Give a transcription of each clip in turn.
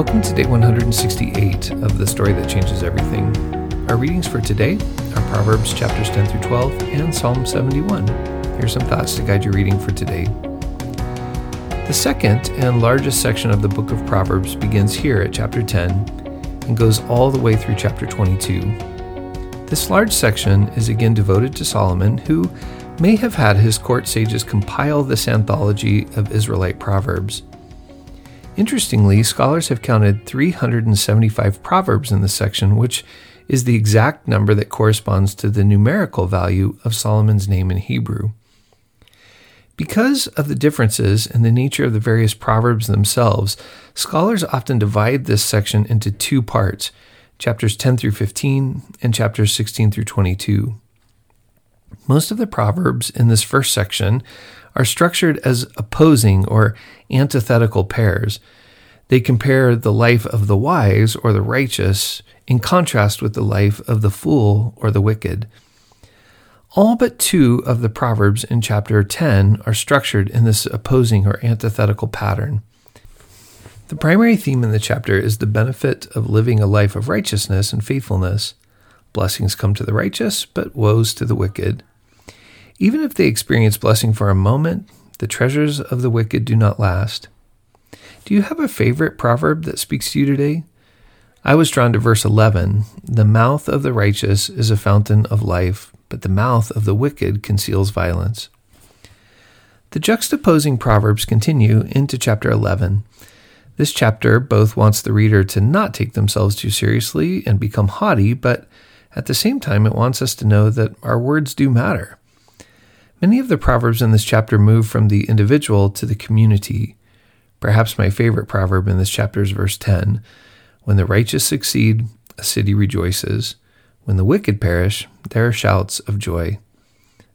Welcome to day 168 of The Story That Changes Everything. Our readings for today are Proverbs chapters 10 through 12 and Psalm 71. Here's some thoughts to guide your reading for today. The second and largest section of the book of Proverbs begins here at chapter 10 and goes all the way through chapter 22. This large section is again devoted to Solomon, who may have had his court sages compile this anthology of Israelite proverbs. Interestingly, scholars have counted 375 proverbs in this section, which is the exact number that corresponds to the numerical value of Solomon's name in Hebrew. Because of the differences in the nature of the various proverbs themselves, scholars often divide this section into two parts chapters 10 through 15 and chapters 16 through 22. Most of the proverbs in this first section are structured as opposing or antithetical pairs. They compare the life of the wise or the righteous in contrast with the life of the fool or the wicked. All but two of the Proverbs in chapter 10 are structured in this opposing or antithetical pattern. The primary theme in the chapter is the benefit of living a life of righteousness and faithfulness. Blessings come to the righteous, but woes to the wicked. Even if they experience blessing for a moment, the treasures of the wicked do not last. Do you have a favorite proverb that speaks to you today? I was drawn to verse 11 The mouth of the righteous is a fountain of life, but the mouth of the wicked conceals violence. The juxtaposing proverbs continue into chapter 11. This chapter both wants the reader to not take themselves too seriously and become haughty, but at the same time, it wants us to know that our words do matter. Many of the proverbs in this chapter move from the individual to the community. Perhaps my favorite proverb in this chapter is verse 10 When the righteous succeed, a city rejoices. When the wicked perish, there are shouts of joy.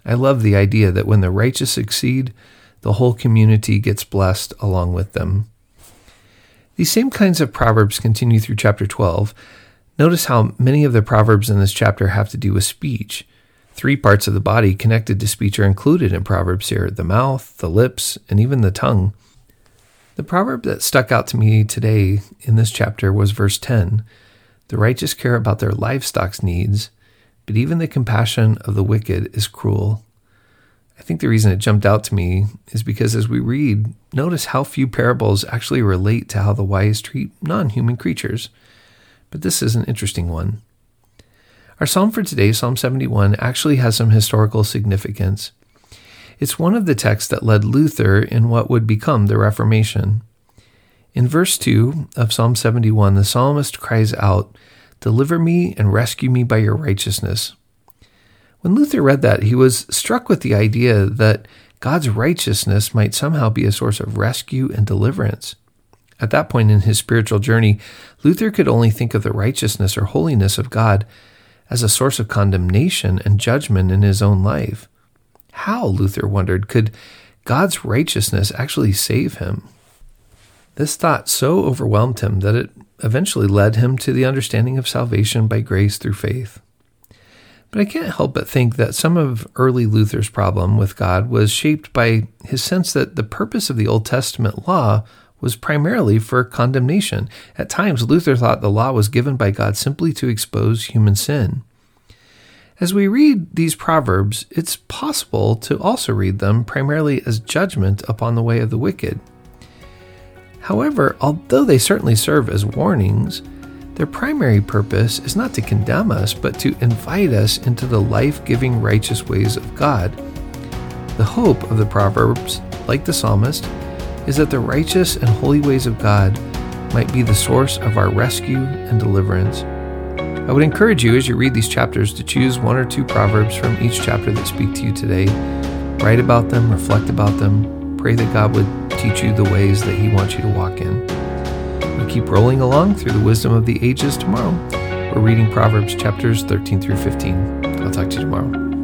I love the idea that when the righteous succeed, the whole community gets blessed along with them. These same kinds of proverbs continue through chapter 12. Notice how many of the proverbs in this chapter have to do with speech. Three parts of the body connected to speech are included in Proverbs here the mouth, the lips, and even the tongue. The proverb that stuck out to me today in this chapter was verse 10 The righteous care about their livestock's needs, but even the compassion of the wicked is cruel. I think the reason it jumped out to me is because as we read, notice how few parables actually relate to how the wise treat non human creatures. But this is an interesting one. Our psalm for today, Psalm 71, actually has some historical significance. It's one of the texts that led Luther in what would become the Reformation. In verse 2 of Psalm 71, the psalmist cries out, Deliver me and rescue me by your righteousness. When Luther read that, he was struck with the idea that God's righteousness might somehow be a source of rescue and deliverance. At that point in his spiritual journey, Luther could only think of the righteousness or holiness of God as a source of condemnation and judgment in his own life. How, Luther wondered, could God's righteousness actually save him? This thought so overwhelmed him that it eventually led him to the understanding of salvation by grace through faith. But I can't help but think that some of early Luther's problem with God was shaped by his sense that the purpose of the Old Testament law was primarily for condemnation. At times, Luther thought the law was given by God simply to expose human sin. As we read these proverbs, it's possible to also read them primarily as judgment upon the way of the wicked. However, although they certainly serve as warnings, their primary purpose is not to condemn us, but to invite us into the life giving righteous ways of God. The hope of the Proverbs, like the psalmist, is that the righteous and holy ways of God might be the source of our rescue and deliverance. I would encourage you as you read these chapters to choose one or two proverbs from each chapter that speak to you today. Write about them, reflect about them, pray that God would teach you the ways that He wants you to walk in. We keep rolling along through the wisdom of the ages tomorrow. We're reading Proverbs chapters 13 through 15. I'll talk to you tomorrow.